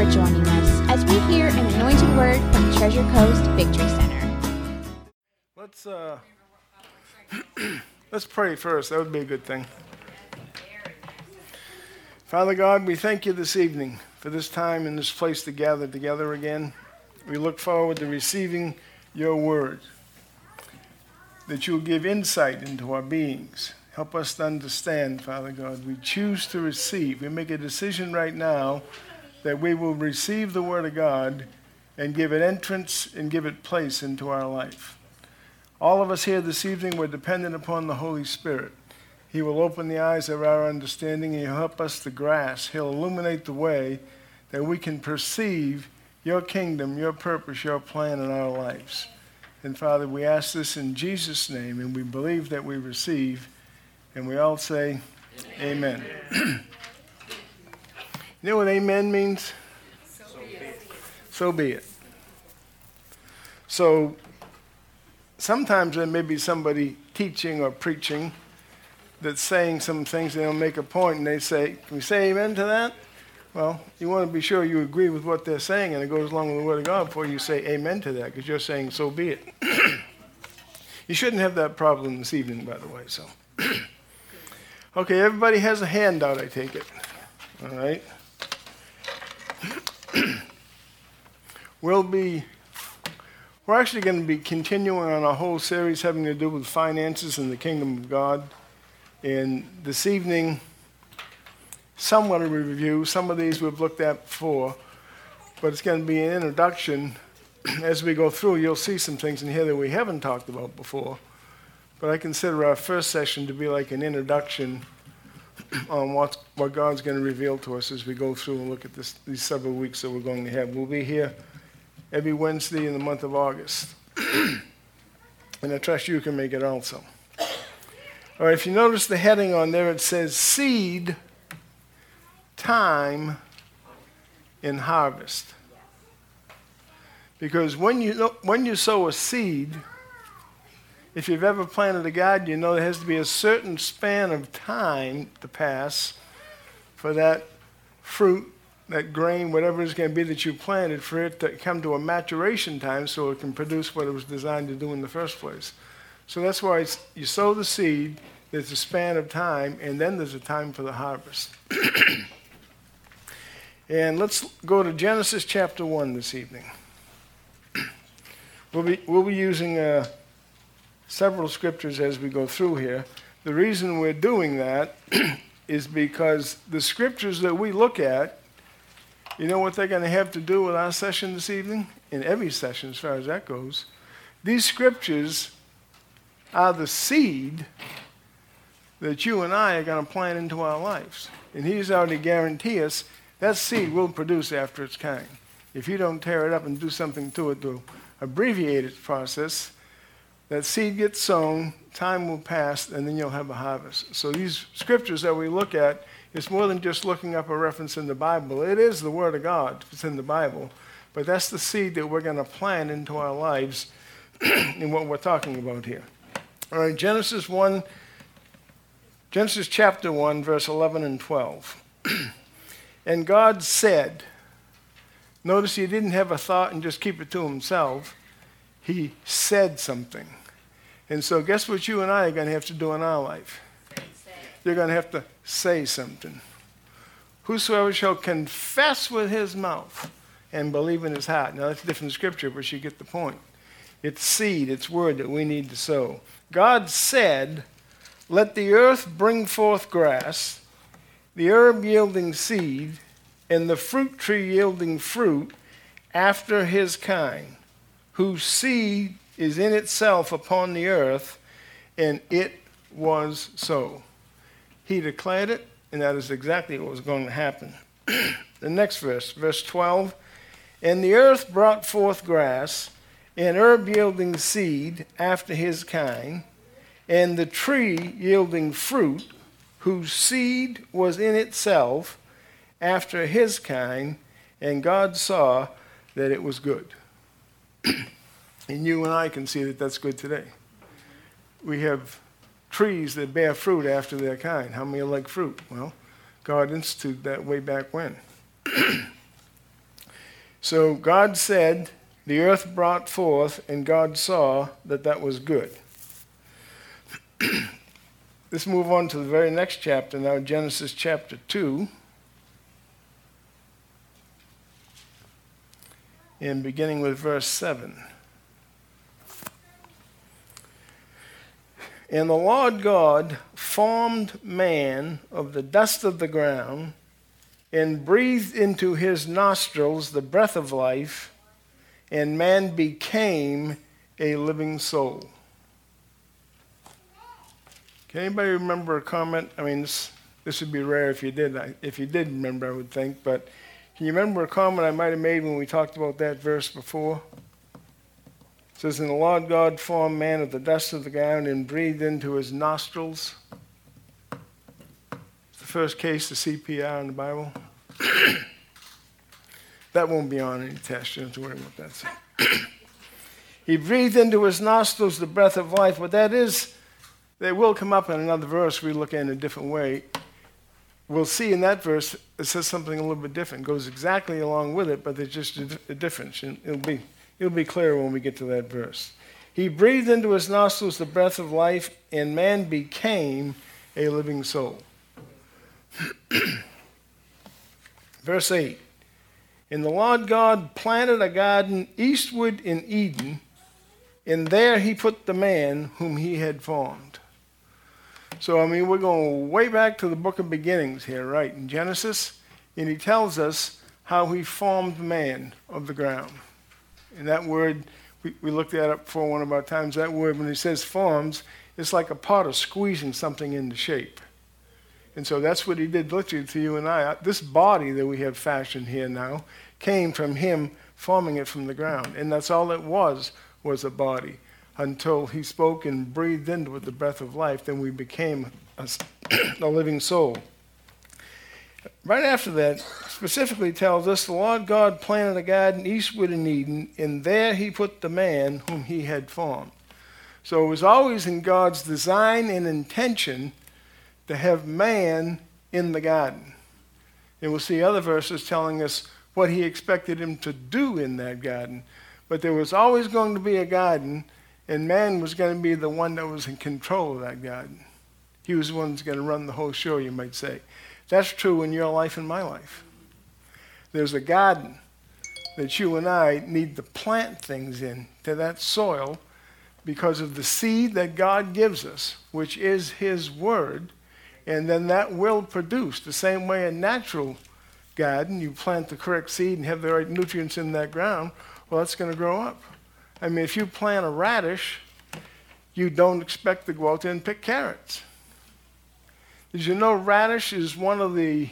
for joining us as we hear an anointed word from Treasure Coast Victory Center. Let's uh, let's pray first. That would be a good thing. Father God, we thank you this evening for this time and this place to gather together again. We look forward to receiving your word, that you'll give insight into our beings. Help us to understand, Father God. We choose to receive. We make a decision right now that we will receive the word of God and give it entrance and give it place into our life. All of us here this evening, we're dependent upon the Holy Spirit. He will open the eyes of our understanding he'll help us to grasp. He'll illuminate the way that we can perceive your kingdom, your purpose, your plan in our lives. And Father, we ask this in Jesus' name, and we believe that we receive, and we all say, Amen. amen. you know what amen means? So be it. So be it. So sometimes there may be somebody teaching or preaching that's saying some things, and they'll make a point, and they say, Can we say amen to that? Well, you want to be sure you agree with what they're saying and it goes along with the Word of God before you say amen to that because you're saying, so be it. you shouldn't have that problem this evening, by the way. So, okay, everybody has a handout, I take it. All right. we'll be, we're actually going to be continuing on a whole series having to do with finances and the kingdom of God. And this evening, somewhat a review. Some of these we've looked at before, but it's going to be an introduction. As we go through, you'll see some things in here that we haven't talked about before. But I consider our first session to be like an introduction Um, on what, what God's going to reveal to us as we go through and look at this, these several weeks that we're going to have. We'll be here every Wednesday in the month of August. and I trust you can make it also. All right, if you notice the heading on there, it says Seed time in harvest. Because when you, when you sow a seed, if you've ever planted a garden, you know there has to be a certain span of time to pass for that fruit, that grain, whatever it's going to be that you planted, for it to come to a maturation time so it can produce what it was designed to do in the first place. So that's why you sow the seed, there's a span of time, and then there's a time for the harvest. And let's go to Genesis chapter 1 this evening. We'll be, we'll be using uh, several scriptures as we go through here. The reason we're doing that is because the scriptures that we look at, you know what they're going to have to do with our session this evening? In every session, as far as that goes. These scriptures are the seed that you and I are going to plant into our lives. And He's already guaranteed us that seed will produce after its kind. If you don't tear it up and do something to it to abbreviate its process, that seed gets sown, time will pass, and then you'll have a harvest. So these scriptures that we look at, it's more than just looking up a reference in the Bible. It is the Word of God, it's in the Bible. But that's the seed that we're going to plant into our lives in what we're talking about here. All right, Genesis 1, Genesis chapter 1, verse 11 and 12. And God said, notice he didn't have a thought and just keep it to himself. He said something. And so, guess what you and I are going to have to do in our life? You're going to have to say something. Whosoever shall confess with his mouth and believe in his heart. Now, that's different scripture, but you get the point. It's seed, it's word that we need to sow. God said, Let the earth bring forth grass the herb yielding seed, and the fruit tree yielding fruit after his kind, whose seed is in itself upon the earth, and it was so. He declared it, and that is exactly what was going to happen. the next verse, verse 12 And the earth brought forth grass, and herb yielding seed after his kind, and the tree yielding fruit whose seed was in itself after his kind, and God saw that it was good. and you and I can see that that's good today. We have trees that bear fruit after their kind. How many like fruit? Well, God instituted that way back when. So God said, the earth brought forth, and God saw that that was good. Let's move on to the very next chapter now, Genesis chapter 2. And beginning with verse 7. And the Lord God formed man of the dust of the ground and breathed into his nostrils the breath of life, and man became a living soul. Can anybody remember a comment? I mean, this, this would be rare if you did. If you did remember, I would think. But can you remember a comment I might have made when we talked about that verse before? It says, And the Lord God formed man of the dust of the ground and breathed into his nostrils. It's the first case of CPR in the Bible. that won't be on any test. You don't have to worry about that. he breathed into his nostrils the breath of life, but that is, they will come up in another verse we look at in a different way. We'll see in that verse, it says something a little bit different. It goes exactly along with it, but there's just a, difference. It'll be It'll be clear when we get to that verse. He breathed into his nostrils the breath of life, and man became a living soul. Verse 8 And the Lord God planted a garden eastward in Eden, and there he put the man whom he had formed. So, I mean, we're going way back to the book of beginnings here, right, in Genesis, and he tells us how he formed man of the ground. And that word, we, we looked that up before one of our times. That word, when it says forms, it's like a potter squeezing something into shape. And so that's what he did literally to you and I. This body that we have fashioned here now came from him forming it from the ground. And that's all it was, was a body. Until he spoke and breathed into it the breath of life, then we became a, a living soul. Right after that, specifically tells us the Lord God planted a garden eastward in Eden, and there he put the man whom he had formed. So it was always in God's design and intention to have man in the garden. And we'll see other verses telling us what he expected him to do in that garden. But there was always going to be a garden, and man was going to be the one that was in control of that garden. He was the one that's going to run the whole show, you might say. That's true in your life and my life. There's a garden that you and I need to plant things in to that soil because of the seed that God gives us, which is His Word, and then that will produce the same way a natural garden, you plant the correct seed and have the right nutrients in that ground, well, it's going to grow up. I mean, if you plant a radish, you don't expect to go out there and pick carrots. Did you know radish is one of the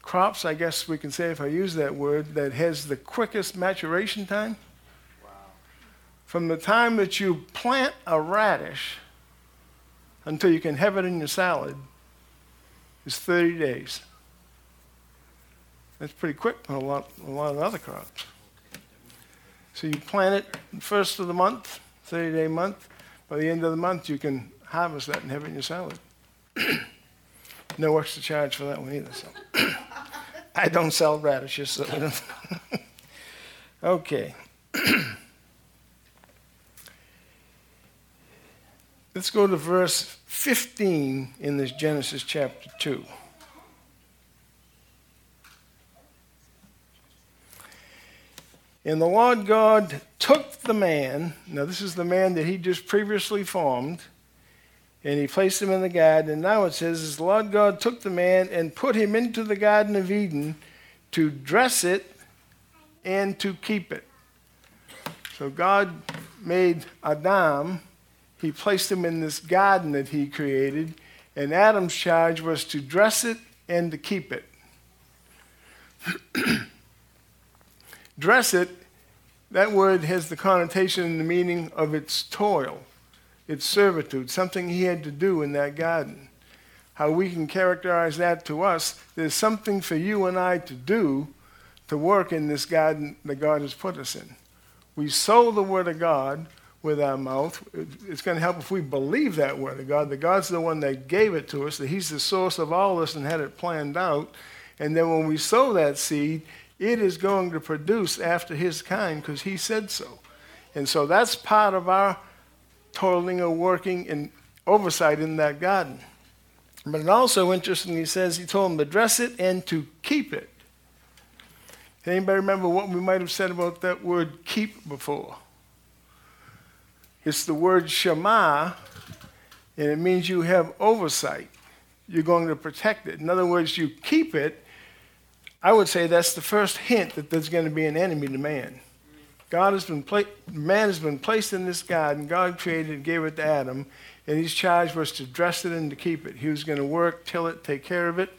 crops, I guess we can say if I use that word, that has the quickest maturation time. Wow. From the time that you plant a radish until you can have it in your salad is 30 days. That's pretty quick on a lot, a lot of other crops. So you plant it first of the month, 30 day month. By the end of the month, you can harvest that and have it in your salad. no extra charge for that one either. So. I don't sell radishes, so okay. Let's go to verse 15 in this Genesis chapter 2. And the Lord God took the man, now this is the man that he just previously formed, and he placed him in the garden. And now it says, the Lord God took the man and put him into the Garden of Eden to dress it and to keep it. So God made Adam, he placed him in this garden that he created, and Adam's charge was to dress it and to keep it. dress it, that word has the connotation and the meaning of its toil its servitude, something he had to do in that garden. How we can characterize that to us, there's something for you and I to do to work in this garden that God has put us in. We sow the Word of God with our mouth. It's going to help if we believe that Word of God, that God's the one that gave it to us, that He's the source of all this and had it planned out. And then when we sow that seed, it is going to produce after his kind because he said so. And so that's part of our toiling or working and oversight in that garden. But it also interestingly says he told him to dress it and to keep it. Anybody remember what we might have said about that word keep before? It's the word shamar, and it means you have oversight. You're going to protect it. In other words, you keep it. I would say that's the first hint that there's going to be an enemy to man. God has been pla- man has been placed in this garden. God created and gave it to Adam, and his charge was to dress it and to keep it. He was going to work, till it, take care of it,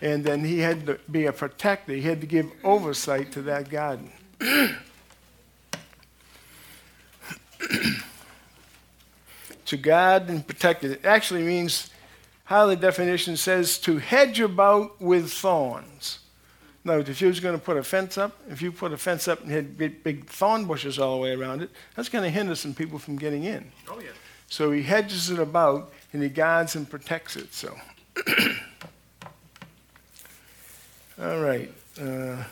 and then he had to be a protector. He had to give oversight to that garden. to guard and protect it. It actually means, how the definition says, to hedge about with thorns. Now, if you was going to put a fence up, if you put a fence up and had big, big thorn bushes all the way around it, that's going to hinder some people from getting in. Oh, yeah. So he hedges it about and he guards and protects it. So, all right. Uh,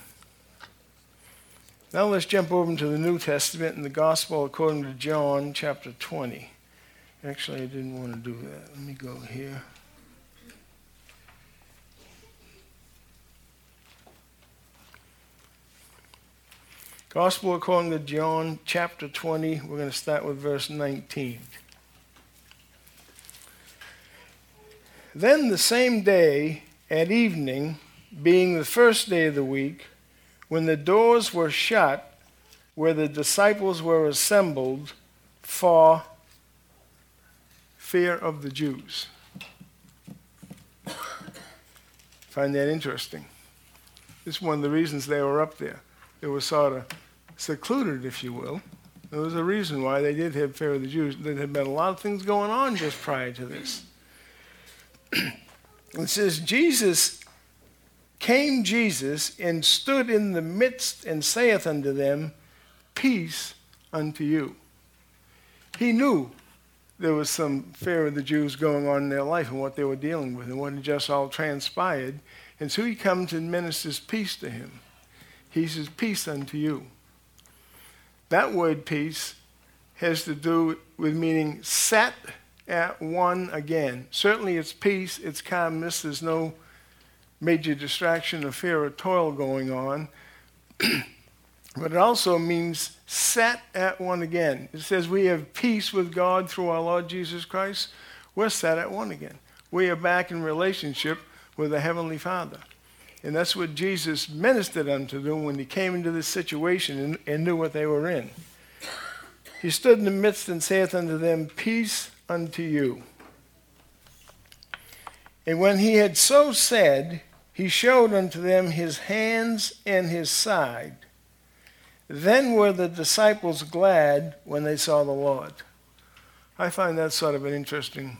now let's jump over into the New Testament and the Gospel according to John, chapter 20. Actually, I didn't want to do that. Let me go here. Gospel according to John, chapter 20. We're going to start with verse 19. Then the same day at evening, being the first day of the week, when the doors were shut where the disciples were assembled for fear of the Jews. Find that interesting. It's one of the reasons they were up there. They were sort of secluded, if you will. There was a reason why they did have fear of the Jews. There had been a lot of things going on just prior to this. it says, Jesus came Jesus and stood in the midst and saith unto them, Peace unto you. He knew there was some fear of the Jews going on in their life and what they were dealing with and what had just all transpired. And so he comes and ministers peace to him. He says, Peace unto you. That word peace has to do with meaning set at one again. Certainly it's peace, it's calmness, there's no major distraction or fear or toil going on. but it also means set at one again. It says we have peace with God through our Lord Jesus Christ. We're set at one again. We are back in relationship with the Heavenly Father. And that's what Jesus ministered unto them when he came into this situation and, and knew what they were in. He stood in the midst and saith unto them, Peace unto you. And when he had so said, he showed unto them his hands and his side. Then were the disciples glad when they saw the Lord. I find that sort of an interesting,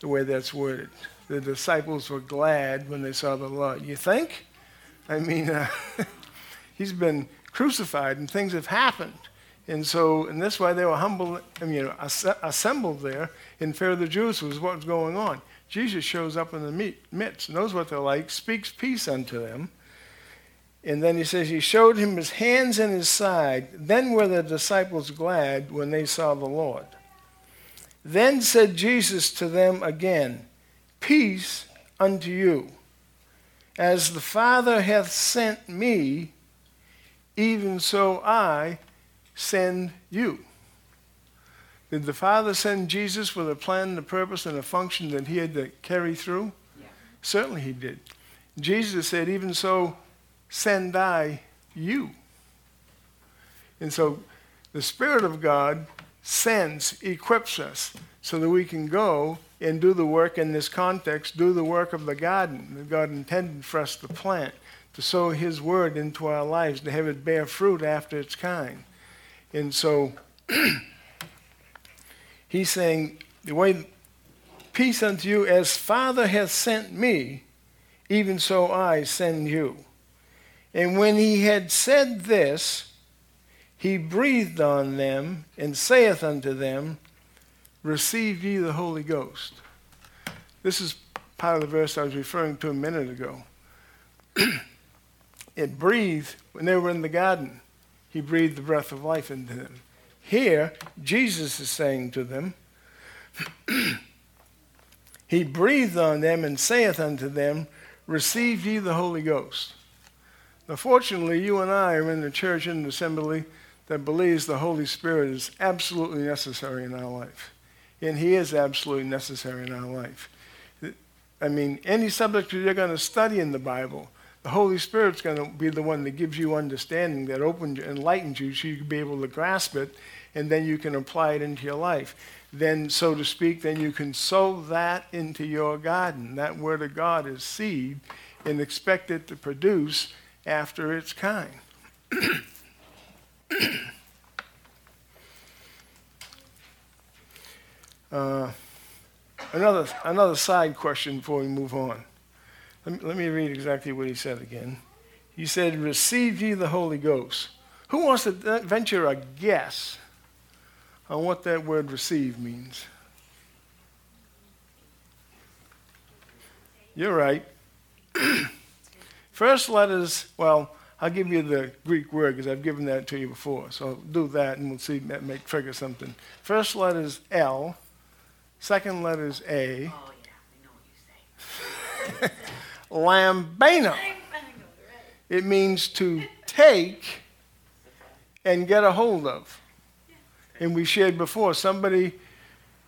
the way that's worded. The disciples were glad when they saw the Lord. You think? I mean, uh, he's been crucified and things have happened. And so, and that's why they were humble, I mean, assembled there in fear of the Jews was what was going on. Jesus shows up in the midst, knows what they're like, speaks peace unto them. And then he says, He showed him his hands and his side. Then were the disciples glad when they saw the Lord. Then said Jesus to them again, Peace unto you. As the Father hath sent me, even so I send you. Did the Father send Jesus with a plan and a purpose and a function that he had to carry through? Yeah. Certainly he did. Jesus said, Even so, send I you. And so the Spirit of God sends, equips us so that we can go and do the work in this context, do the work of the garden that God intended for us to plant, to sow His word into our lives, to have it bear fruit after its kind. And so he's saying, the way peace unto you as Father hath sent me, even so I send you. And when he had said this, he breathed on them and saith unto them, Receive ye the Holy Ghost. This is part of the verse I was referring to a minute ago. it breathed, when they were in the garden, he breathed the breath of life into them. Here, Jesus is saying to them, He breathed on them and saith unto them, Receive ye the Holy Ghost. Now, fortunately, you and I are in the church and assembly that believes the Holy Spirit is absolutely necessary in our life. And He is absolutely necessary in our life. I mean, any subject you're going to study in the Bible, the Holy Spirit's going to be the one that gives you understanding, that opens, enlightens you so you can be able to grasp it, and then you can apply it into your life. Then, so to speak, then you can sow that into your garden. That Word of God is seed, and expect it to produce after its kind. uh, another, another side question before we move on. Let me, let me read exactly what he said again. He said, Receive ye the Holy Ghost. Who wants to venture a guess on what that word receive means? You're right. First letters, well, I'll give you the Greek word because I've given that to you before. So do that and we'll see that may trigger something. First letter is L. Second letter is A. Oh, yeah, we know what you say. lambano. It means to take and get a hold of. And we shared before, somebody,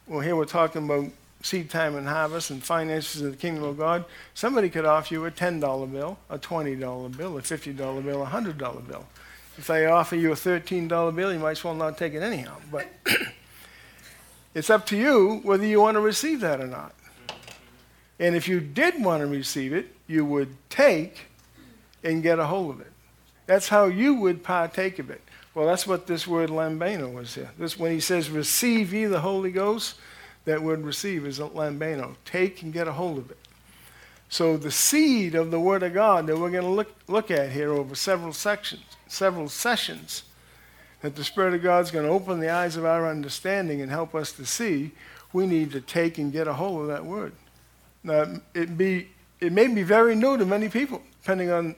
well, here we're talking about seed time and harvest and finances of the kingdom of God. Somebody could offer you a $10 bill, a $20 bill, a $50 bill, a $100 bill. If they offer you a $13 bill, you might as well not take it anyhow. But it's up to you whether you want to receive that or not. And if you did want to receive it, you would take and get a hold of it. That's how you would partake of it. Well, that's what this word lambano was here. This when he says receive ye the Holy Ghost, that word receive is lambano. Take and get a hold of it. So the seed of the Word of God that we're going to look, look at here over several sections, several sessions, that the Spirit of God is going to open the eyes of our understanding and help us to see, we need to take and get a hold of that word. Now, it, be, it may be very new to many people, depending on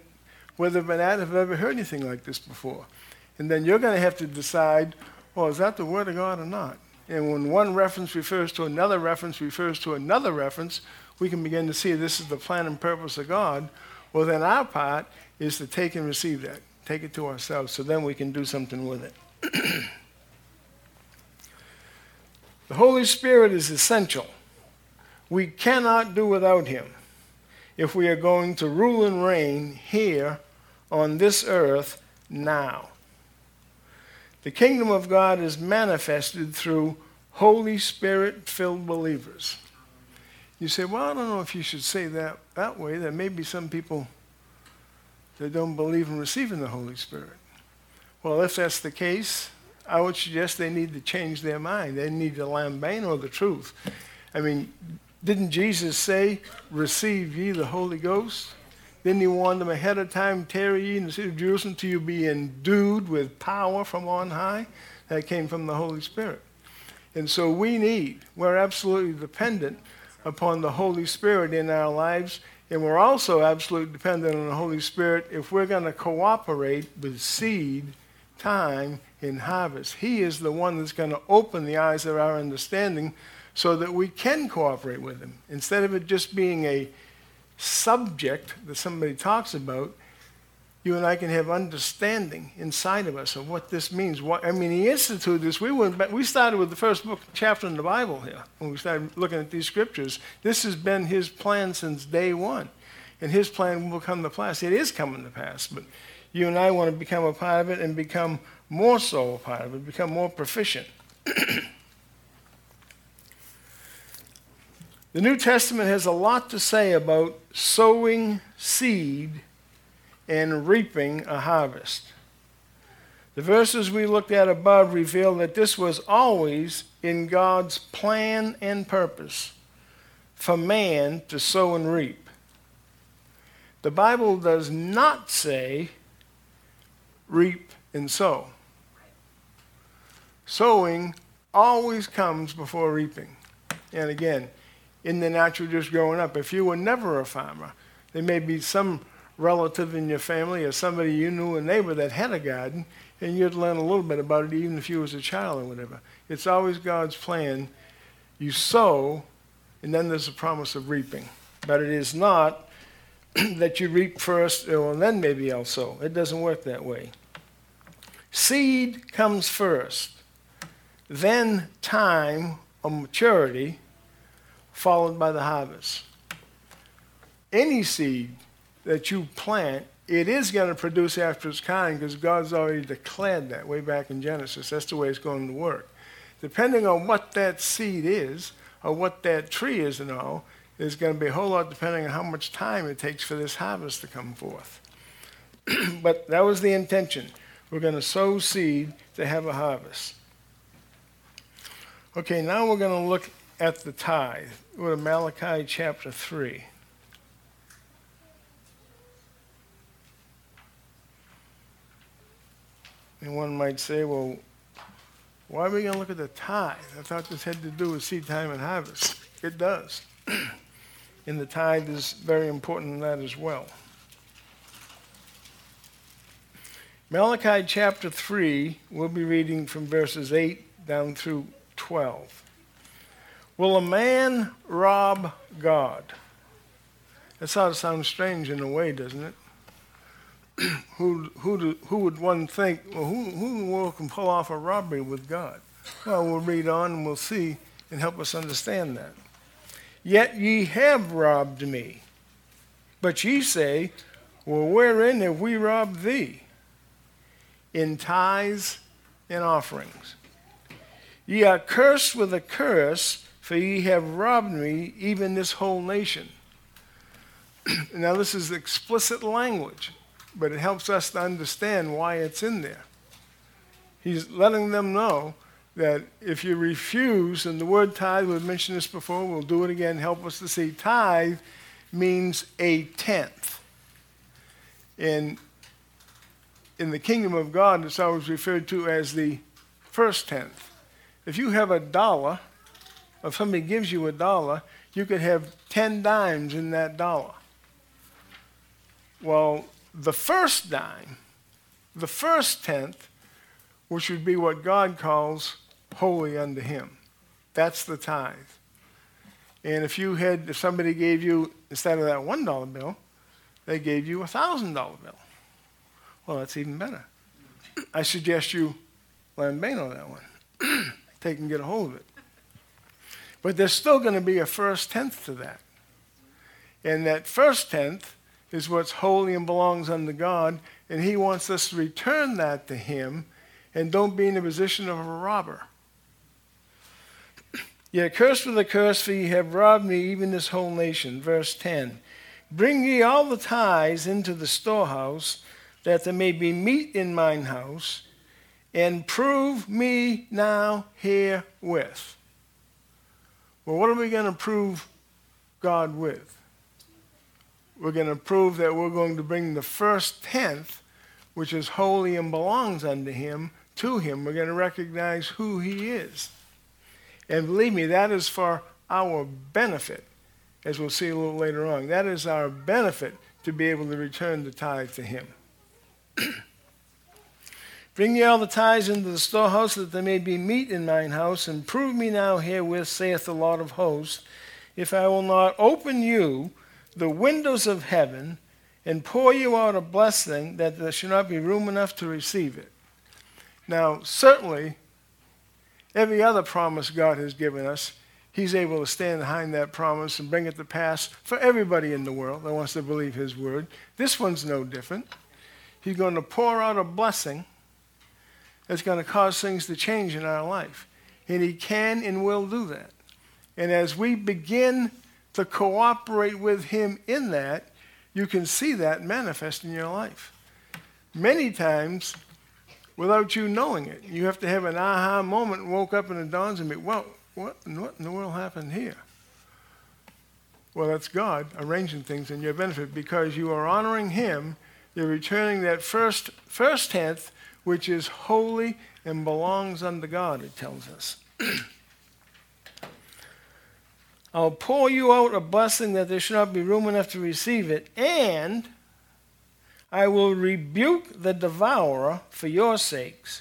whether they've been at have ever heard anything like this before. And then you're going to have to decide, well, is that the Word of God or not? And when one reference refers to another reference, refers to another reference, we can begin to see this is the plan and purpose of God. Well, then our part is to take and receive that, take it to ourselves, so then we can do something with it. the Holy Spirit is essential we cannot do without him if we are going to rule and reign here on this earth now. The kingdom of God is manifested through Holy Spirit filled believers. You say, well, I don't know if you should say that that way. There may be some people that don't believe in receiving the Holy Spirit. Well, if that's the case, I would suggest they need to change their mind. They need to lambano the truth. I mean, didn't Jesus say, Receive ye the Holy Ghost? Then he warned them ahead of time, tarry ye in the city of Jerusalem till you be endued with power from on high. That came from the Holy Spirit. And so we need, we're absolutely dependent upon the Holy Spirit in our lives. And we're also absolutely dependent on the Holy Spirit if we're going to cooperate with seed, time, and harvest. He is the one that's going to open the eyes of our understanding so that we can cooperate with Him. Instead of it just being a subject that somebody talks about, you and I can have understanding inside of us of what this means. What, I mean, He instituted this. We, went back, we started with the first book, chapter in the Bible here when we started looking at these scriptures. This has been His plan since day one. And His plan will come to pass. It is coming to pass, but you and I want to become a part of it and become more so a part of it, become more proficient. The New Testament has a lot to say about sowing seed and reaping a harvest. The verses we looked at above reveal that this was always in God's plan and purpose for man to sow and reap. The Bible does not say reap and sow. Sowing always comes before reaping. And again, in the natural just growing up. If you were never a farmer, there may be some relative in your family or somebody you knew, a neighbor that had a garden, and you'd learn a little bit about it even if you was a child or whatever. It's always God's plan. You sow, and then there's a promise of reaping. But it is not that you reap first, and then maybe I'll sow. It doesn't work that way. Seed comes first, then time of maturity, followed by the harvest. Any seed that you plant, it is going to produce after its kind because God's already declared that way back in Genesis. That's the way it's going to work. Depending on what that seed is, or what that tree is and all, is going to be a whole lot depending on how much time it takes for this harvest to come forth. but that was the intention. We're going to sow seed to have a harvest. Okay, now we're going to look at the tithe. Go to Malachi chapter 3. And one might say, well, why are we going to look at the tithe? I thought this had to do with seed time and harvest. It does. and the tithe is very important in that as well. Malachi chapter 3, we'll be reading from verses 8 down through 12. Will a man rob God? That sort of sounds strange in a way, doesn't it? Who, who, who would one think, well, who, who in the world can pull off a robbery with God? Well, we'll read on and we'll see and help us understand that. Yet ye have robbed me. But ye say, Well, wherein have we robbed thee? in tithes and offerings. Ye are cursed with a curse, for ye have robbed me, even this whole nation. now, this is explicit language, but it helps us to understand why it's in there. He's letting them know that if you refuse, and the word tithe, we've mentioned this before, we'll do it again, help us to see tithe means a tenth. And in the kingdom of God, it's always referred to as the first tenth. If you have a dollar, if somebody gives you a dollar, you could have 10 dimes in that dollar. Well, the first dime, the first tenth, which would be what God calls holy unto him, that's the tithe. And if you had, if somebody gave you, instead of that $1 bill, they gave you a $1,000 bill. Well, that's even better. I suggest you land lambane on that one. Take and get a hold of it. But there's still going to be a first tenth to that. And that first tenth is what's holy and belongs unto God, and He wants us to return that to Him and don't be in the position of a robber. Yet cursed with a curse, for ye have robbed me, even this whole nation. Verse 10 Bring ye all the tithes into the storehouse that there may be meat in mine house, and prove me now herewith. Well, what are we going to prove God with? We're going to prove that we're going to bring the first tenth, which is holy and belongs unto Him, to Him. We're going to recognize who He is. And believe me, that is for our benefit, as we'll see a little later on. That is our benefit to be able to return the tithe to Him. Bring ye all the tithes into the storehouse, that there may be meat in mine house, and prove me now herewith, saith the Lord of hosts, if I will not open you the windows of heaven and pour you out a blessing, that there should not be room enough to receive it. Now, certainly, every other promise God has given us, He's able to stand behind that promise and bring it to pass for everybody in the world that wants to believe His word. This one's no different. He's going to pour out a blessing that's going to cause things to change in our life. And He can and will do that. And as we begin to cooperate with Him in that, you can see that manifest in your life. Many times, without you knowing it, you have to have an aha moment and woke up and it dawns on me, well, what, what in the world happened here? Well, that's God arranging things in your benefit because you are honoring Him you're returning that first, first tenth, which is holy and belongs unto God, it tells us. I'll pour you out a blessing that there should not be room enough to receive it, and I will rebuke the devourer for your sakes,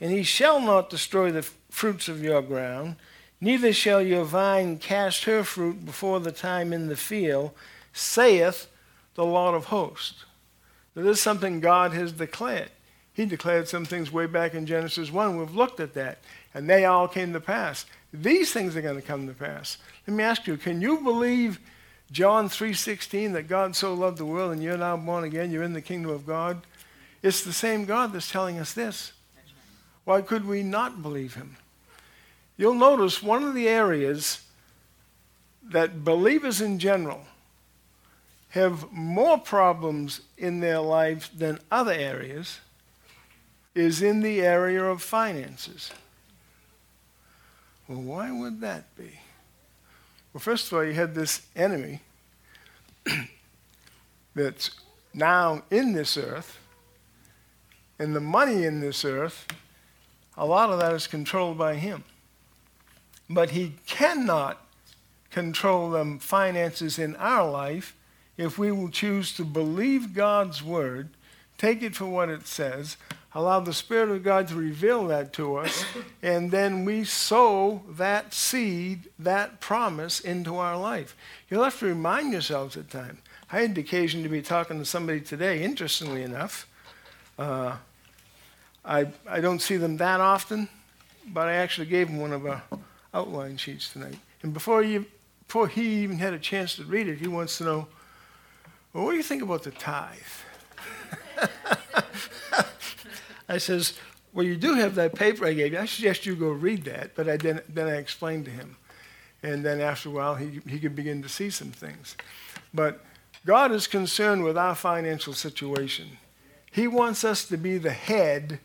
and he shall not destroy the fruits of your ground, neither shall your vine cast her fruit before the time in the field, saith the Lord of hosts. This is something God has declared. He declared some things way back in Genesis 1. We've looked at that, and they all came to pass. These things are going to come to pass. Let me ask you, can you believe John 3:16 that God so loved the world and you're now born again, you're in the kingdom of God? It's the same God that's telling us this. Why could we not believe him? You'll notice one of the areas that believers in general have more problems in their life than other areas is in the area of finances. Well, why would that be? Well, first of all, you had this enemy that's now in this earth, and the money in this earth, a lot of that is controlled by him. But he cannot control the finances in our life if we will choose to believe God's word, take it for what it says, allow the Spirit of God to reveal that to us, and then we sow that seed, that promise into our life. You'll have to remind yourselves at times. I had the occasion to be talking to somebody today, interestingly enough. Uh, I, I don't see them that often, but I actually gave him one of our outline sheets tonight. And before he, before he even had a chance to read it, he wants to know, well, what do you think about the tithe? I says, well, you do have that paper I gave you. I suggest you go read that. But I then, then I explained to him. And then after a while, he, he could begin to see some things. But God is concerned with our financial situation. He wants us to be the head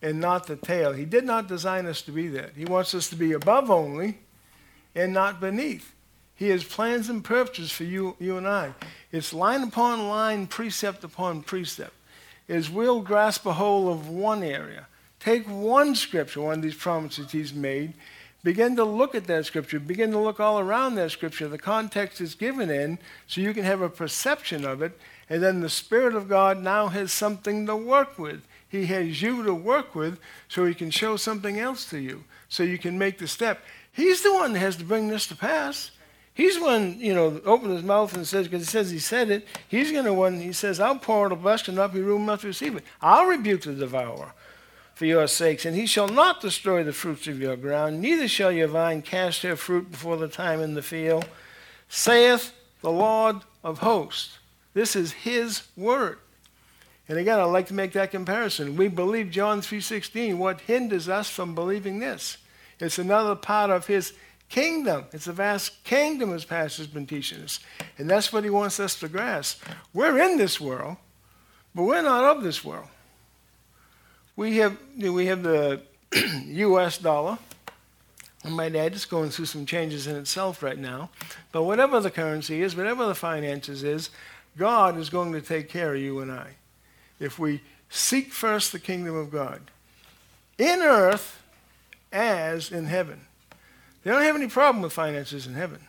and not the tail. He did not design us to be that. He wants us to be above only and not beneath. He has plans and purposes for you, you and I. It's line upon line, precept upon precept is we'll grasp a hold of one area. Take one scripture, one of these promises he's made, begin to look at that scripture, begin to look all around that scripture, the context it's given in, so you can have a perception of it, and then the Spirit of God now has something to work with. He has you to work with so he can show something else to you, so you can make the step. He's the one that has to bring this to pass. He's one, you know, open his mouth and says, because he says he said it, he's going to one, he says, I'll pour out a blessing, not be room enough to receive it. I'll rebuke the devourer for your sakes, and he shall not destroy the fruits of your ground, neither shall your vine cast her fruit before the time in the field, saith the Lord of hosts. This is his word. And again, I'd like to make that comparison. We believe John 3.16. What hinders us from believing this? It's another part of his kingdom. It's a vast kingdom, as Pastor's been teaching us. And that's what he wants us to grasp. We're in this world, but we're not of this world. We have, we have the U.S. dollar. And my dad is going through some changes in itself right now. But whatever the currency is, whatever the finances is, God is going to take care of you and I. If we seek first the kingdom of God, in earth as in heaven. They don't have any problem with finances in heaven.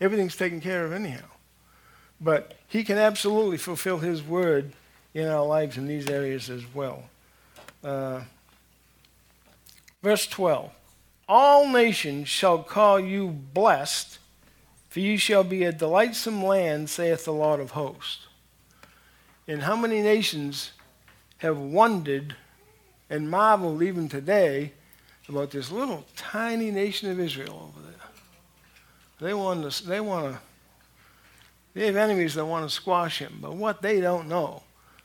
Everything's taken care of anyhow. But he can absolutely fulfill his word in our lives in these areas as well. Uh, verse 12 All nations shall call you blessed, for you shall be a delightsome land, saith the Lord of hosts. And how many nations have wondered and marveled even today about this little tiny nation of Israel over there. They want to, they want to, they have enemies that want to squash him, but what they don't know,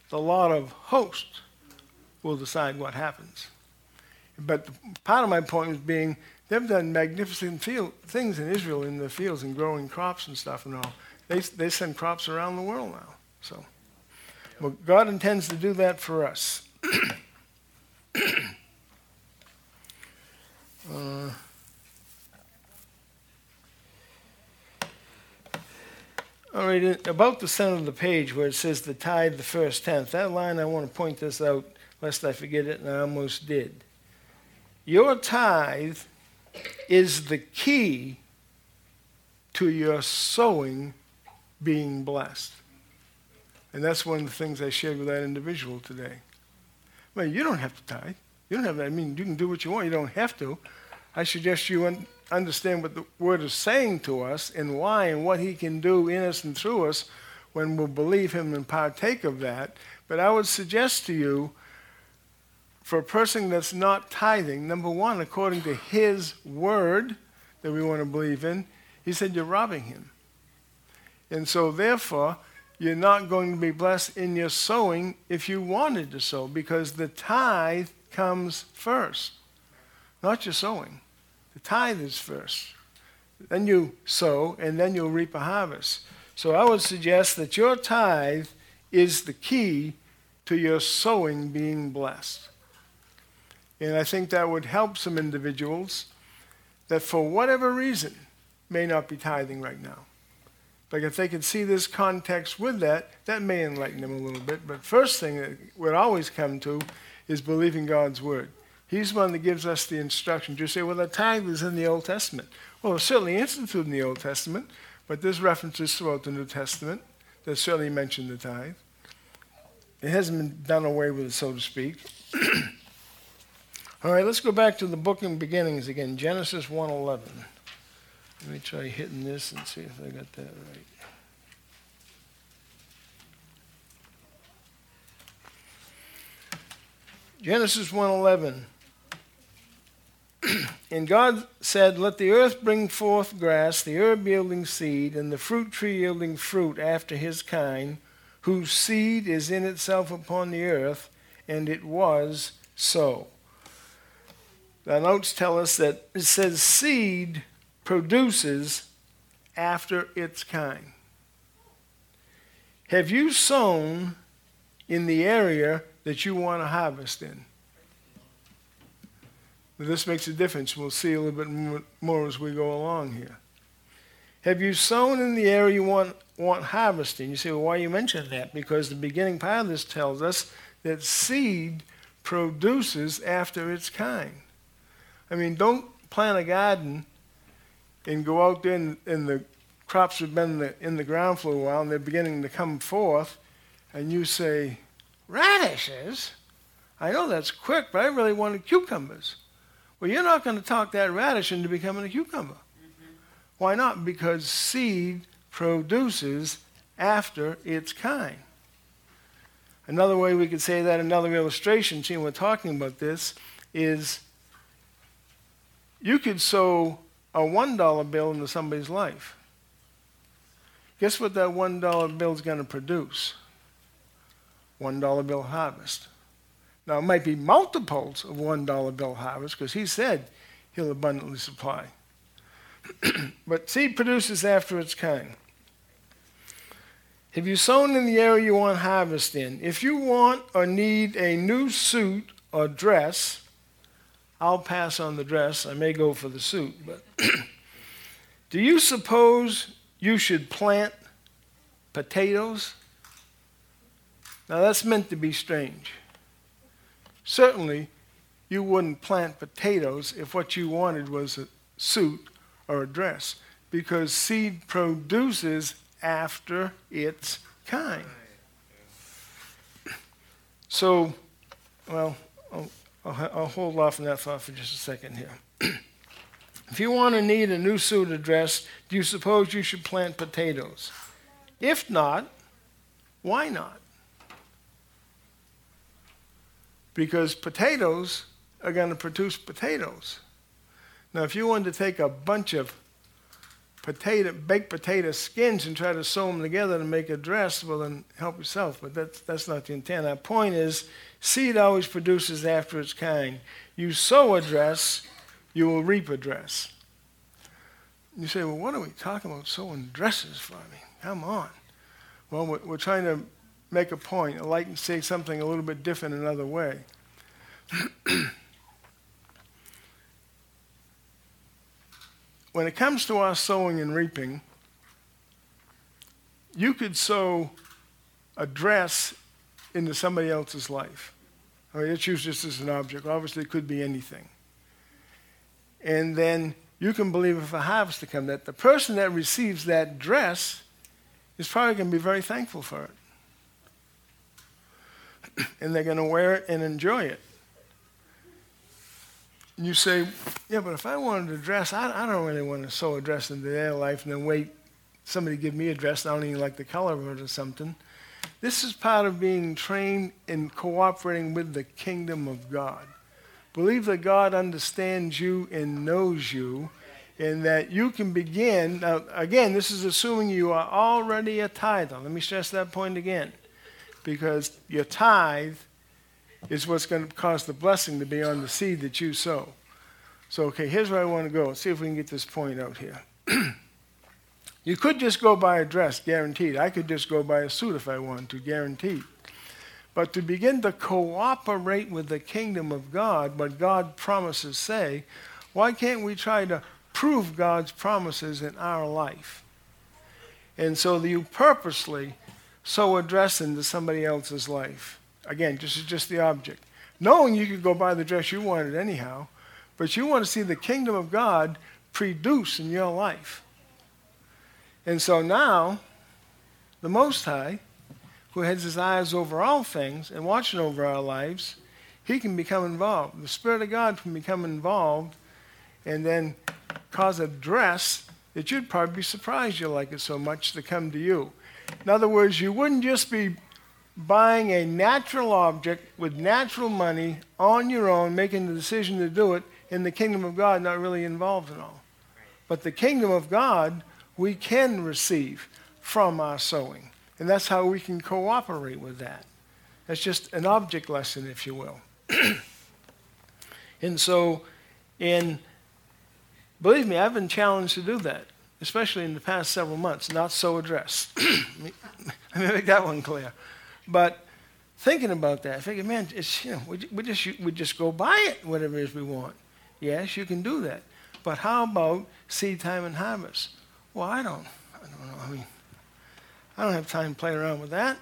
the Lord of hosts will decide what happens. But part of my point is being they've done magnificent field, things in Israel in the fields and growing crops and stuff and all. They, they send crops around the world now. So, well, God intends to do that for us. Uh, all right, about the center of the page where it says the tithe, the first tenth, that line, I want to point this out lest I forget it, and I almost did. Your tithe is the key to your sowing being blessed. And that's one of the things I shared with that individual today. Well, you don't have to tithe. You don't have that. I mean, you can do what you want. You don't have to. I suggest you un- understand what the Word is saying to us and why and what He can do in us and through us when we'll believe Him and partake of that. But I would suggest to you, for a person that's not tithing, number one, according to His Word that we want to believe in, He said you're robbing Him. And so, therefore, you're not going to be blessed in your sowing if you wanted to sow, because the tithe comes first, not your sowing. The tithe is first. Then you sow, and then you'll reap a harvest. So I would suggest that your tithe is the key to your sowing being blessed. And I think that would help some individuals that, for whatever reason, may not be tithing right now. Like if they could see this context with that, that may enlighten them a little bit. But first thing that would always come to is believing God's word. He's the one that gives us the instructions. You say, well, the tithe is in the Old Testament. Well, it's certainly instituted in the Old Testament, but there's references throughout the New Testament that certainly mention the tithe. It hasn't been done away with, so to speak. All right, let's go back to the book in beginnings again, Genesis 1:11. Let me try hitting this and see if I got that right. Genesis 1:11. and God said, Let the earth bring forth grass, the herb yielding seed, and the fruit tree yielding fruit after his kind, whose seed is in itself upon the earth. And it was so. The notes tell us that it says seed produces after its kind. Have you sown in the area that you want to harvest in? This makes a difference. We'll see a little bit more as we go along here. Have you sown in the area you want, want harvesting? You say, well, why you mention that? Because the beginning part of this tells us that seed produces after its kind. I mean, don't plant a garden and go out there and, and the crops have been in the, in the ground for a while and they're beginning to come forth, and you say, radishes? I know that's quick, but I really wanted cucumbers. Well, you're not going to talk that radish into becoming a cucumber. Mm-hmm. Why not? Because seed produces after its kind. Another way we could say that, another illustration, seeing we're talking about this, is you could sow a $1 bill into somebody's life. Guess what that $1 bill is going to produce? $1 bill harvest. Now, it might be multiples of $1 bill harvest because he said he'll abundantly supply. but seed produces after its kind. Have you sown in the area you want harvest in? If you want or need a new suit or dress, I'll pass on the dress. I may go for the suit. But do you suppose you should plant potatoes? Now that's meant to be strange. Certainly, you wouldn't plant potatoes if what you wanted was a suit or a dress, because seed produces after its kind. So, well, I'll, I'll hold off on that thought for just a second here. if you want to need a new suit of dress, do you suppose you should plant potatoes? If not, why not? Because potatoes are going to produce potatoes. Now, if you wanted to take a bunch of potato, baked potato skins and try to sew them together to make a dress, well, then help yourself. But that's, that's not the intent. Our point is seed always produces after its kind. You sow a dress, you will reap a dress. You say, well, what are we talking about sewing dresses for? I mean, come on. Well, we're, we're trying to make a point. I'd like to say something a little bit different another way. when it comes to our sowing and reaping, you could sow a dress into somebody else's life. I mean, let's use this as an object. Obviously, it could be anything. And then you can believe if a harvest to come, that the person that receives that dress is probably going to be very thankful for it. and they're going to wear it and enjoy it. And you say, yeah, but if I wanted to dress, I, I don't really want to sew a dress into their life and then wait somebody give me a dress, I don't even like the color of it or something. This is part of being trained in cooperating with the kingdom of God. Believe that God understands you and knows you, and that you can begin. Now, again, this is assuming you are already a tither. Let me stress that point again, because your tithe is what's going to cause the blessing to be on the seed that you sow. So, okay, here's where I want to go. See if we can get this point out here. you could just go buy a dress, guaranteed. I could just go buy a suit if I wanted to, guaranteed. But to begin to cooperate with the kingdom of God, what God promises say, why can't we try to prove God's promises in our life? And so you purposely sow a dress into somebody else's life. Again, this is just the object. Knowing you could go buy the dress you wanted anyhow, but you want to see the kingdom of God produce in your life. And so now, the Most High, who has his eyes over all things and watching over our lives, he can become involved. The Spirit of God can become involved and then cause a dress that you'd probably be surprised you like it so much to come to you. In other words, you wouldn't just be buying a natural object with natural money on your own, making the decision to do it, in the kingdom of God not really involved at all. But the kingdom of God we can receive from our sowing. And that's how we can cooperate with that. That's just an object lesson, if you will. and so, in believe me, I've been challenged to do that, especially in the past several months, not so addressed. Let me make that one clear. But thinking about that, I figured, man, it's, you know, we, we, just, we just go buy it, whatever it is we want. Yes, you can do that. But how about seed time and harvest? Well, I don't, I don't know. I mean, I don't have time to play around with that.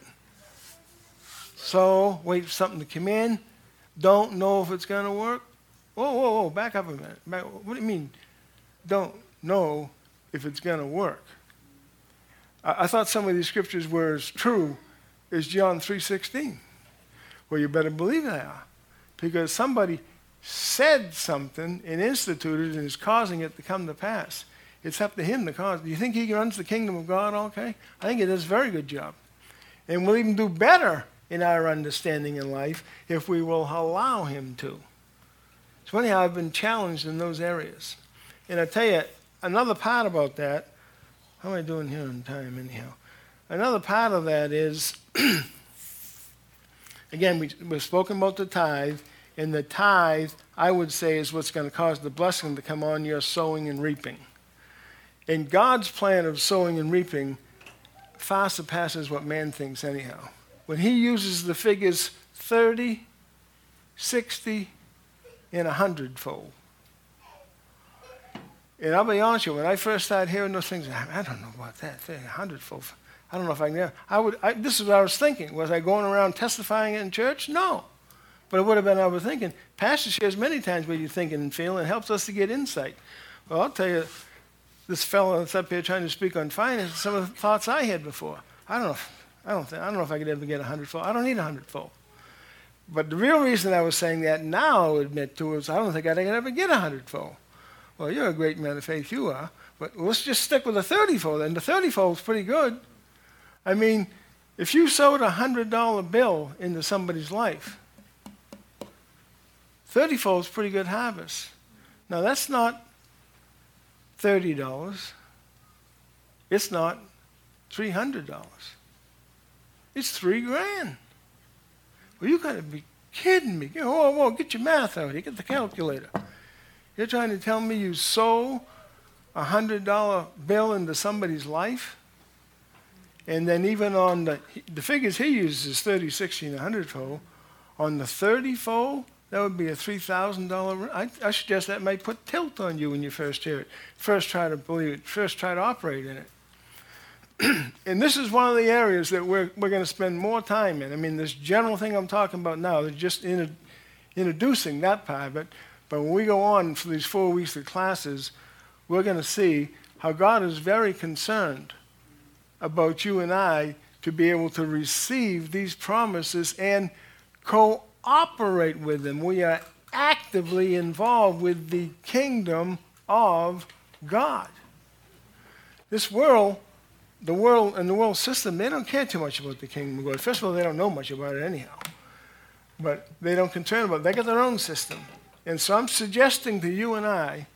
So, wait for something to come in. Don't know if it's going to work. Whoa, whoa, whoa, back up a minute. Back, what do you mean, don't know if it's going to work? I, I thought some of these scriptures were as true as John 3.16. Well, you better believe they are. Because somebody said something and instituted and is causing it to come to pass. It's up to him to cause. Do you think he runs the kingdom of God okay? I think he does a very good job. And we'll even do better in our understanding in life if we will allow him to. It's funny how I've been challenged in those areas. And I tell you, another part about that, how am I doing here on time anyhow? Another part of that is, again, we, we've spoken about the tithe, and the tithe, I would say, is what's going to cause the blessing to come on your sowing and reaping. And God's plan of sowing and reaping far surpasses what man thinks, anyhow. When he uses the figures 30, 60, and 100 fold. And I'll be honest with you, when I first started hearing those things, I don't know about that, 100 fold. I don't know if I can. I would. I, this is what I was thinking. Was I going around testifying in church? No. But it would have been, I was thinking, Pastor shares many times what you're thinking and feeling. It helps us to get insight. Well, I'll tell you, this fellow that's up here trying to speak on finance, some of the thoughts I had before. I don't know. If, I don't think, I don't know if I could ever get a hundredfold. I don't need a hundredfold. But the real reason I was saying that now, I'll admit to, is I don't think I'd ever get a hundredfold. Well, you're a great man of faith, you are. But let's just stick with a thirtyfold. And the thirtyfold is pretty good. I mean, if you sowed a hundred dollar bill into somebody's life, 30 fold is pretty good harvest. Now, that's not $30. It's not $300. It's three grand. Well, you got to be kidding me. Whoa, whoa, get your math out here. Get the calculator. You're trying to tell me you sow a $100 bill into somebody's life? And then even on the, the figures he uses 30, 60, and 100 fold. On the 30 fold, that would be a $3,000. I, I suggest that may put tilt on you when you first hear it. First try to believe it. First try to operate in it. and this is one of the areas that we're, we're going to spend more time in. I mean, this general thing I'm talking about now is just in, introducing that part. But, but when we go on for these four weeks of classes, we're going to see how God is very concerned about you and I to be able to receive these promises and cooperate with them. We are actively involved with the kingdom of God. This world, the world and the world system, they don't care too much about the kingdom of God. First of all, they don't know much about it anyhow. But they don't concern about it. They got their own system. And so I'm suggesting to you and I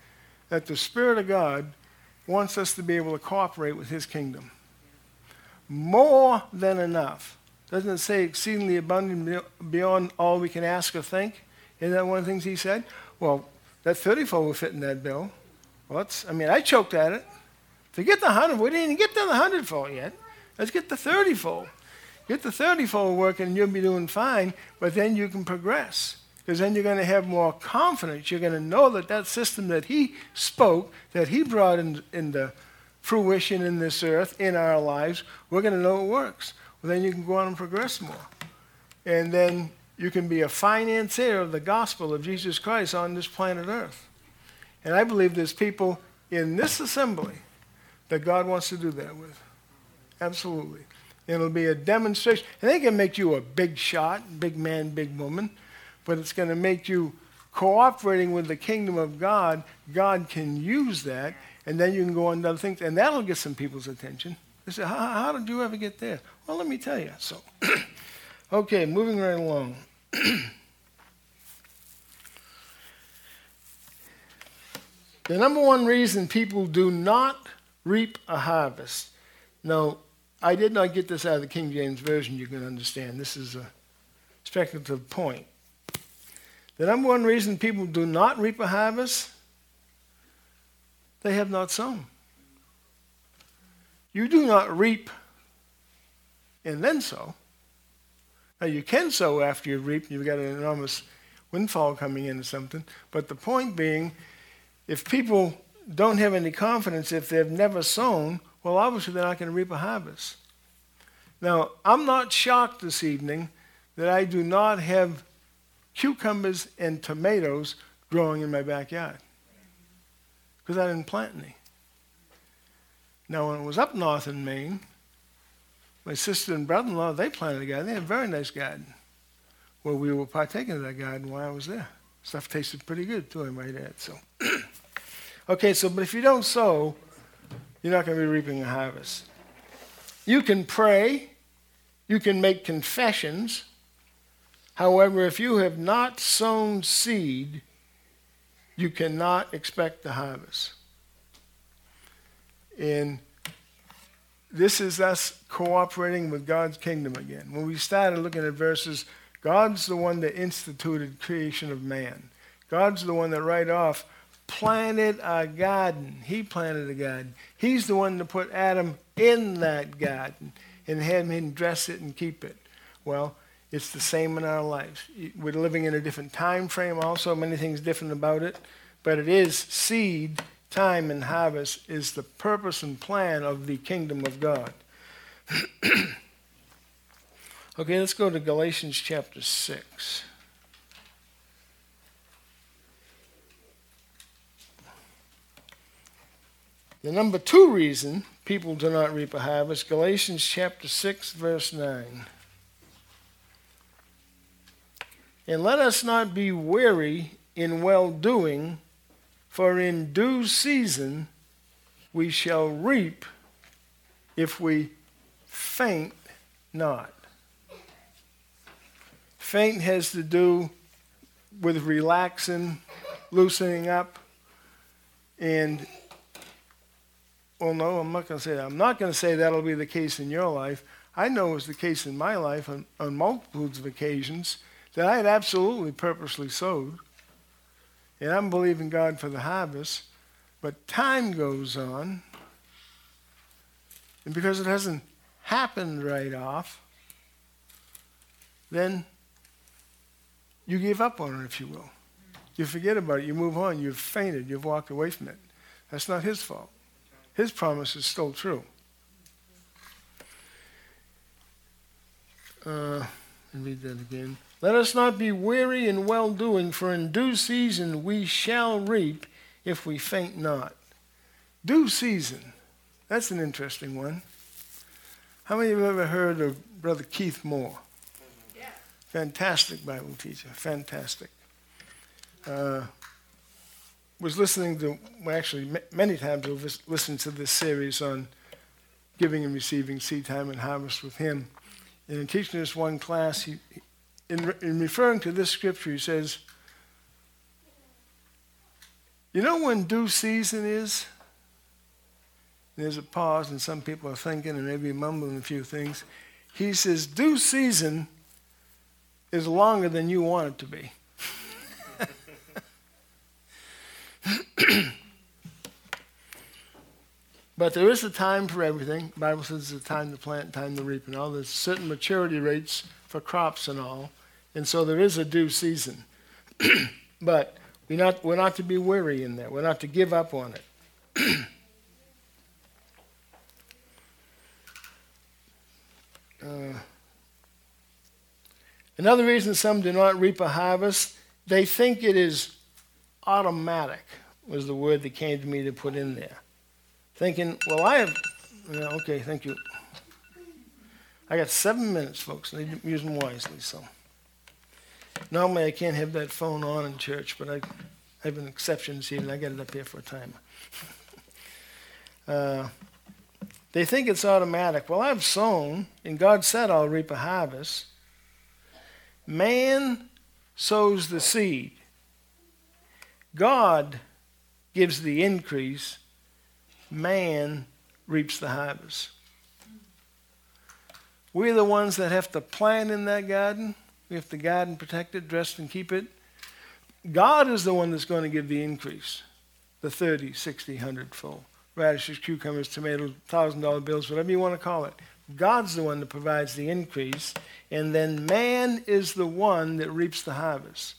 that the Spirit of God wants us to be able to cooperate with His kingdom. More than enough. Doesn't it say exceedingly abundant beyond all we can ask or think? Isn't that one of the things He said? Well, that 34 will fit in that bill. Well, I mean, I choked at it. Forget the 100. We didn't even get to the 100 fold yet. Let's get the 30 fold. Get the 30 fold working and you'll be doing fine, but then you can progress. Because then you're going to have more confidence. You're going to know that that system that He spoke, that He brought in, into fruition in this earth, in our lives, we're going to know it works. Well, then you can go on and progress more. And then you can be a financier of the gospel of Jesus Christ on this planet earth. And I believe there's people in this assembly that God wants to do that with. Absolutely. It'll be a demonstration. And they can make you a big shot, big man, big woman, but it's going to make you cooperating with the kingdom of God. God can use that, and then you can go on to other things, and that'll get some people's attention. They say, how, how did you ever get there? Well, let me tell you. So, okay, moving right along. the number one reason people do not reap a harvest. Now, I did not get this out of the King James Version, you can understand. This is a speculative point. The number one reason people do not reap a harvest, they have not sown. You do not reap and then sow. Now, you can sow after you've reaped, you've got an enormous windfall coming in or something. But the point being, if people don't have any confidence if they've never sown, well, obviously they're not going to reap a harvest. Now, I'm not shocked this evening that I do not have cucumbers and tomatoes growing in my backyard because I didn't plant any. Now, when it was up north in Maine, my sister and brother in law, they planted a garden. They had a very nice garden. Well, we were partaking of that garden while I was there. Stuff tasted pretty good, too, I might add. So. Okay, so, but if you don't sow, you're not going to be reaping a harvest. You can pray, you can make confessions. However, if you have not sown seed, you cannot expect the harvest. And this is us cooperating with God's kingdom again. When we started looking at verses, God's the one that instituted creation of man. God's the one that right off planted a garden. He planted a garden. He's the one that put Adam in that garden and had him dress it and keep it. Well, it's the same in our lives. We're living in a different time frame also, many things different about it, but it is seed, time, and harvest is the purpose and plan of the kingdom of God. okay, let's go to Galatians chapter 6. The number two reason people do not reap a harvest, Galatians chapter 6, verse 9. And let us not be weary in well doing, for in due season we shall reap if we faint not. Faint has to do with relaxing, loosening up, and well, no, I'm not going to say that. I'm not going to say that'll be the case in your life. I know it was the case in my life on, on multitudes of occasions that I had absolutely purposely sowed. And I'm believing God for the harvest. But time goes on. And because it hasn't happened right off, then you give up on it, if you will. You forget about it. You move on. You've fainted. You've walked away from it. That's not his fault his promise is still true. Uh, read that again. Let us not be weary in well doing, for in due season we shall reap if we faint not. Due season. That's an interesting one. How many of you have ever heard of Brother Keith Moore? Yeah. Fantastic Bible teacher. Fantastic. Uh, was listening to, well, actually, many times I've listened to this series on giving and receiving seed time and harvest with him. And in teaching this one class, he, in, in referring to this scripture, he says, You know when due season is? There's a pause, and some people are thinking and maybe mumbling a few things. He says, Due season is longer than you want it to be. but there is a time for everything. The Bible says there's a time to plant, time to reap, and all. There's certain maturity rates for crops and all. And so there is a due season. but we're not, we're not to be weary in that. We're not to give up on it. uh, another reason some do not reap a harvest, they think it is automatic, was the word that came to me to put in there. Thinking, well, I have, yeah, okay, thank you. I got seven minutes, folks. Need to use them wisely, so. Normally, I can't have that phone on in church, but I, have an exception this evening. I got it up here for a time. uh, they think it's automatic. Well, I've sown, and God said I'll reap a harvest. Man sows the seed. God gives the increase. Man reaps the harvest. We're the ones that have to plant in that garden. We have to guard and protect it, dress and keep it. God is the one that's going to give the increase the 30, 60, 100 fold. Radishes, cucumbers, tomatoes, $1,000 bills, whatever you want to call it. God's the one that provides the increase, and then man is the one that reaps the harvest.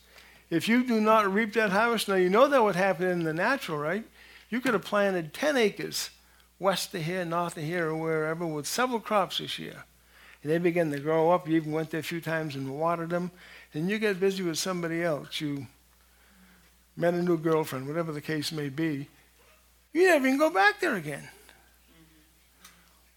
If you do not reap that harvest, now you know that would happen in the natural, right? You could have planted 10 acres west of here, north of here, or wherever with several crops this year they begin to grow up. You even went there a few times and watered them. Then you get busy with somebody else. You met a new girlfriend, whatever the case may be. You never even go back there again.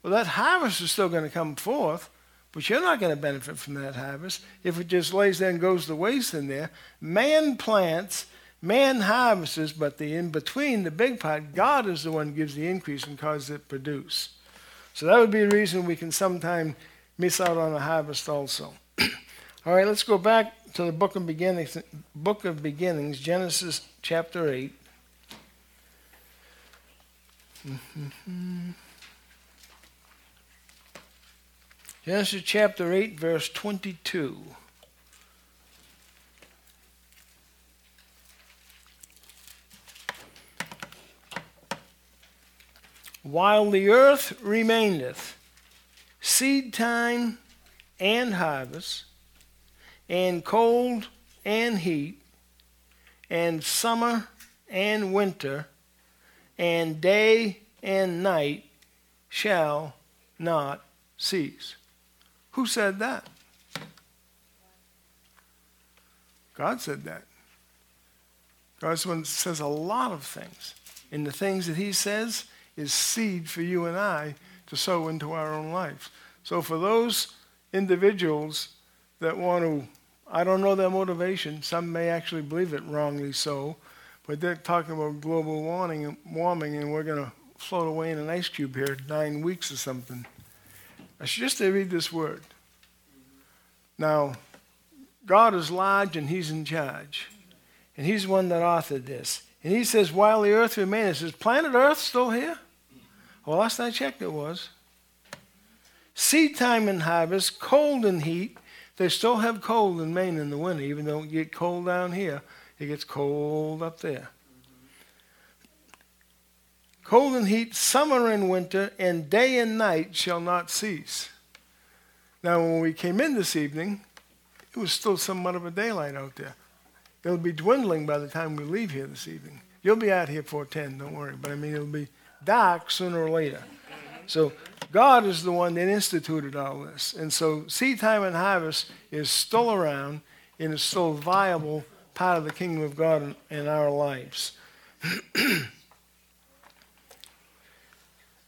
Well, that harvest is still going to come forth, but you're not going to benefit from that harvest if it just lays there and goes to waste in there. Man plants, man harvests, but the in between, the big part, God is the one who gives the increase and causes it to produce. So that would be a reason we can sometimes miss out on a harvest also. All right, let's go back to the book of beginnings, book of beginnings, Genesis chapter 8. Mm-hmm. Genesis chapter 8, verse 22. While the earth remaineth, seed time and harvest, and cold and heat, and summer and winter, and day and night shall not cease. Who said that? God said that. One says a lot of things. And the things that he says is seed for you and I to sow into our own lives. So for those individuals that want to, I don't know their motivation, some may actually believe it wrongly so, but they're talking about global warming, warming and we're going to float away in an ice cube here nine weeks or something. I should just read this word. Now, God is large and He's in charge. And He's the one that authored this. And He says, while the earth remains, is planet Earth still here? Well, last I checked, it was. Seed time and harvest, cold and heat. They still have cold in Maine in the winter, even though it gets cold down here. It gets cold up there. Cold and heat, summer and winter, and day and night shall not cease. Now, when we came in this evening, it was still somewhat of a daylight out there. It'll be dwindling by the time we leave here this evening. You'll be out here for 10, don't worry. But I mean, it'll be dark sooner or later. So God is the one that instituted all this. And so seed time and harvest is still around and is still viable part of the kingdom of God in, in our lives.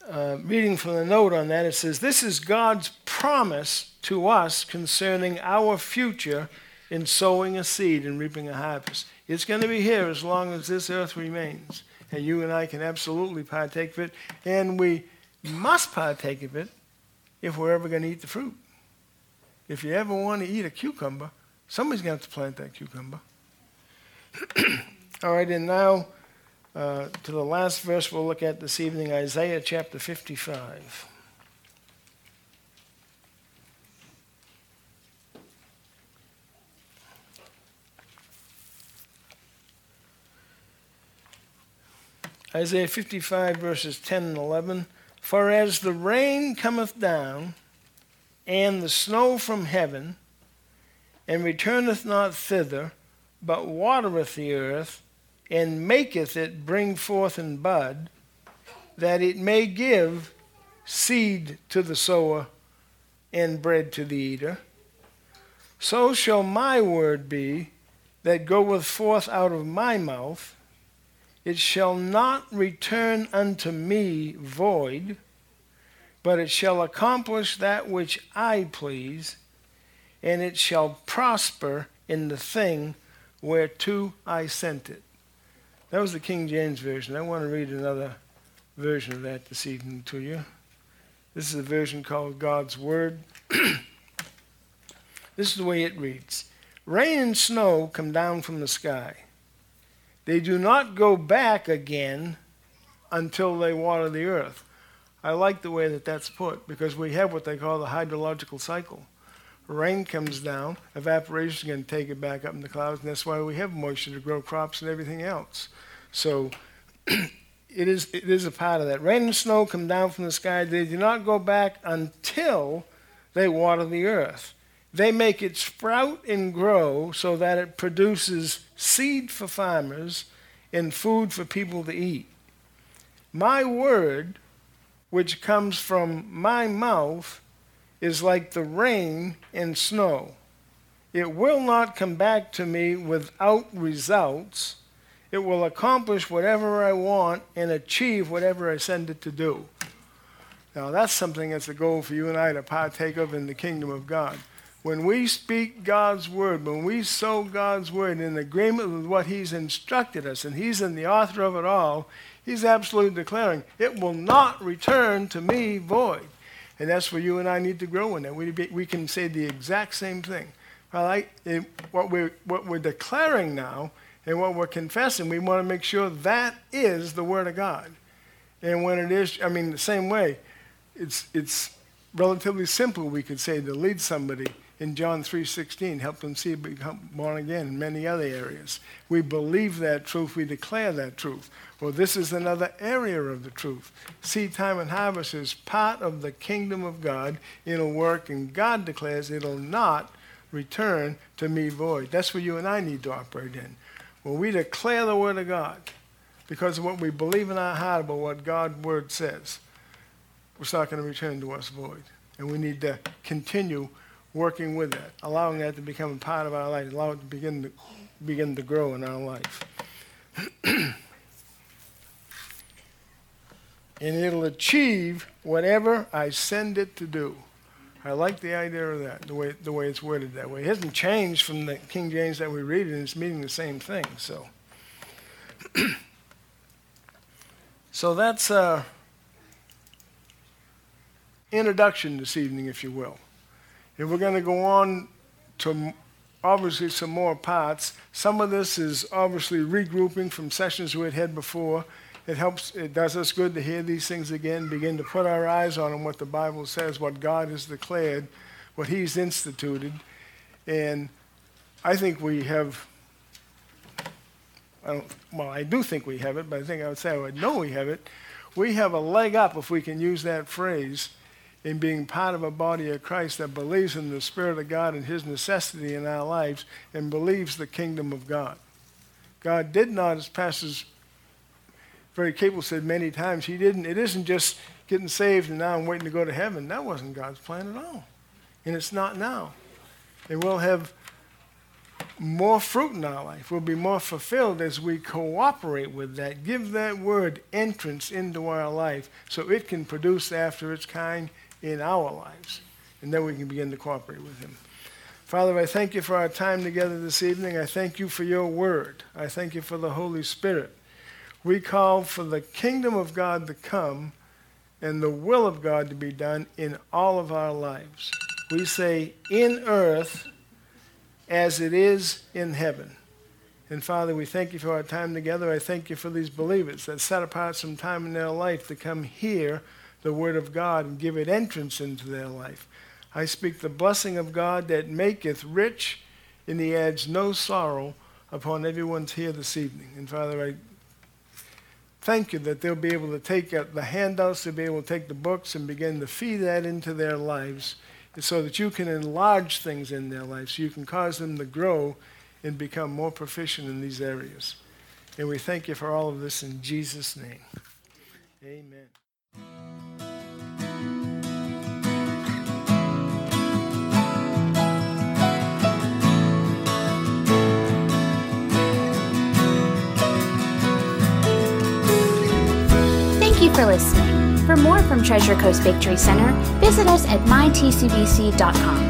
uh, reading from the note on that, it says, This is God's promise to us concerning our future in sowing a seed and reaping a harvest. It's going to be here as long as this earth remains. And you and I can absolutely partake of it. And we must partake of it if we're ever going to eat the fruit. If you ever want to eat a cucumber, somebody's going to have to plant that cucumber. All right, and now uh, to the last verse we'll look at this evening Isaiah chapter 55. Isaiah 55, verses 10 and 11. For as the rain cometh down, and the snow from heaven, and returneth not thither, but watereth the earth, and maketh it bring forth and bud, that it may give seed to the sower and bread to the eater, so shall my word be that goeth forth out of my mouth. It shall not return unto me void, but it shall accomplish that which I please, and it shall prosper in the thing whereto I sent it. That was the King James Version. I want to read another version of that this evening to you. This is a version called God's Word. this is the way it reads Rain and snow come down from the sky they do not go back again until they water the earth. I like the way that that's put because we have what they call the hydrological cycle. Rain comes down, evaporation is going to take it back up in the clouds, and that's why we have moisture to grow crops and everything else. So it is, it is a part of that. Rain and snow come down from the sky. They do not go back until they water the earth. They make it sprout and grow so that it produces seed for farmers and food for people to eat. My word, which comes from my mouth, is like the rain and snow. It will not come back to me without results. It will accomplish whatever I want and achieve whatever I send it to do. Now, that's something that's a goal for you and I to partake of in the kingdom of God. When we speak God's word, when we sow God's word in agreement with what He's instructed us, and He's in the author of it all, He's absolutely declaring, it will not return to me void. And that's where you and I need to grow in that. We, we can say the exact same thing. Well, I, it, what, we're, what we're declaring now and what we're confessing, we want to make sure that is the Word of God. And when it is, I mean, the same way, it's, it's relatively simple, we could say, to lead somebody in John 3:16, help them see become born again in many other areas. We believe that truth, we declare that truth. Well, this is another area of the truth. Seed time and harvest is part of the kingdom of God. It'll work, and God declares it'll not return to me void. That's what you and I need to operate in. When we declare the word of God, because of what we believe in our heart about what God's word says, it's not going to return to us void. And we need to continue working with that, allowing that to become a part of our life, allow it to begin to begin to grow in our life. and it'll achieve whatever I send it to do. I like the idea of that, the way, the way it's worded that way. It hasn't changed from the King James that we read, and it's meaning the same thing. So, so that's uh, introduction this evening, if you will. And we're going to go on to obviously some more parts. Some of this is obviously regrouping from sessions we had had before. It helps, it does us good to hear these things again, begin to put our eyes on them, what the Bible says, what God has declared, what He's instituted. And I think we have, I well, I do think we have it, but I think I would say I would know we have it. We have a leg up, if we can use that phrase, in being part of a body of Christ that believes in the Spirit of God and His necessity in our lives and believes the kingdom of God. God did not, as pastors very capable said many times, He didn't, it isn't just getting saved and now I'm waiting to go to heaven. That wasn't God's plan at all. And it's not now. And we'll have more fruit in our life. We'll be more fulfilled as we cooperate with that. Give that word entrance into our life so it can produce after its kind in our lives. And then we can begin to cooperate with Him. Father, I thank you for our time together this evening. I thank you for your word. I thank you for the Holy Spirit. We call for the kingdom of God to come and the will of God to be done in all of our lives. We say, in earth as it is in heaven. And Father, we thank you for our time together. I thank you for these believers that set apart some time in their life to come hear the Word of God and give it entrance into their life. I speak the blessing of God that maketh rich, and He adds no sorrow upon everyone's here this evening. And Father, I thank you that they'll be able to take the handouts, they'll be able to take the books and begin to feed that into their lives so that you can enlarge things in their lives, so you can cause them to grow and become more proficient in these areas. And we thank you for all of this in Jesus' name. Amen. For listening. For more from Treasure Coast Victory Center, visit us at mytcbc.com.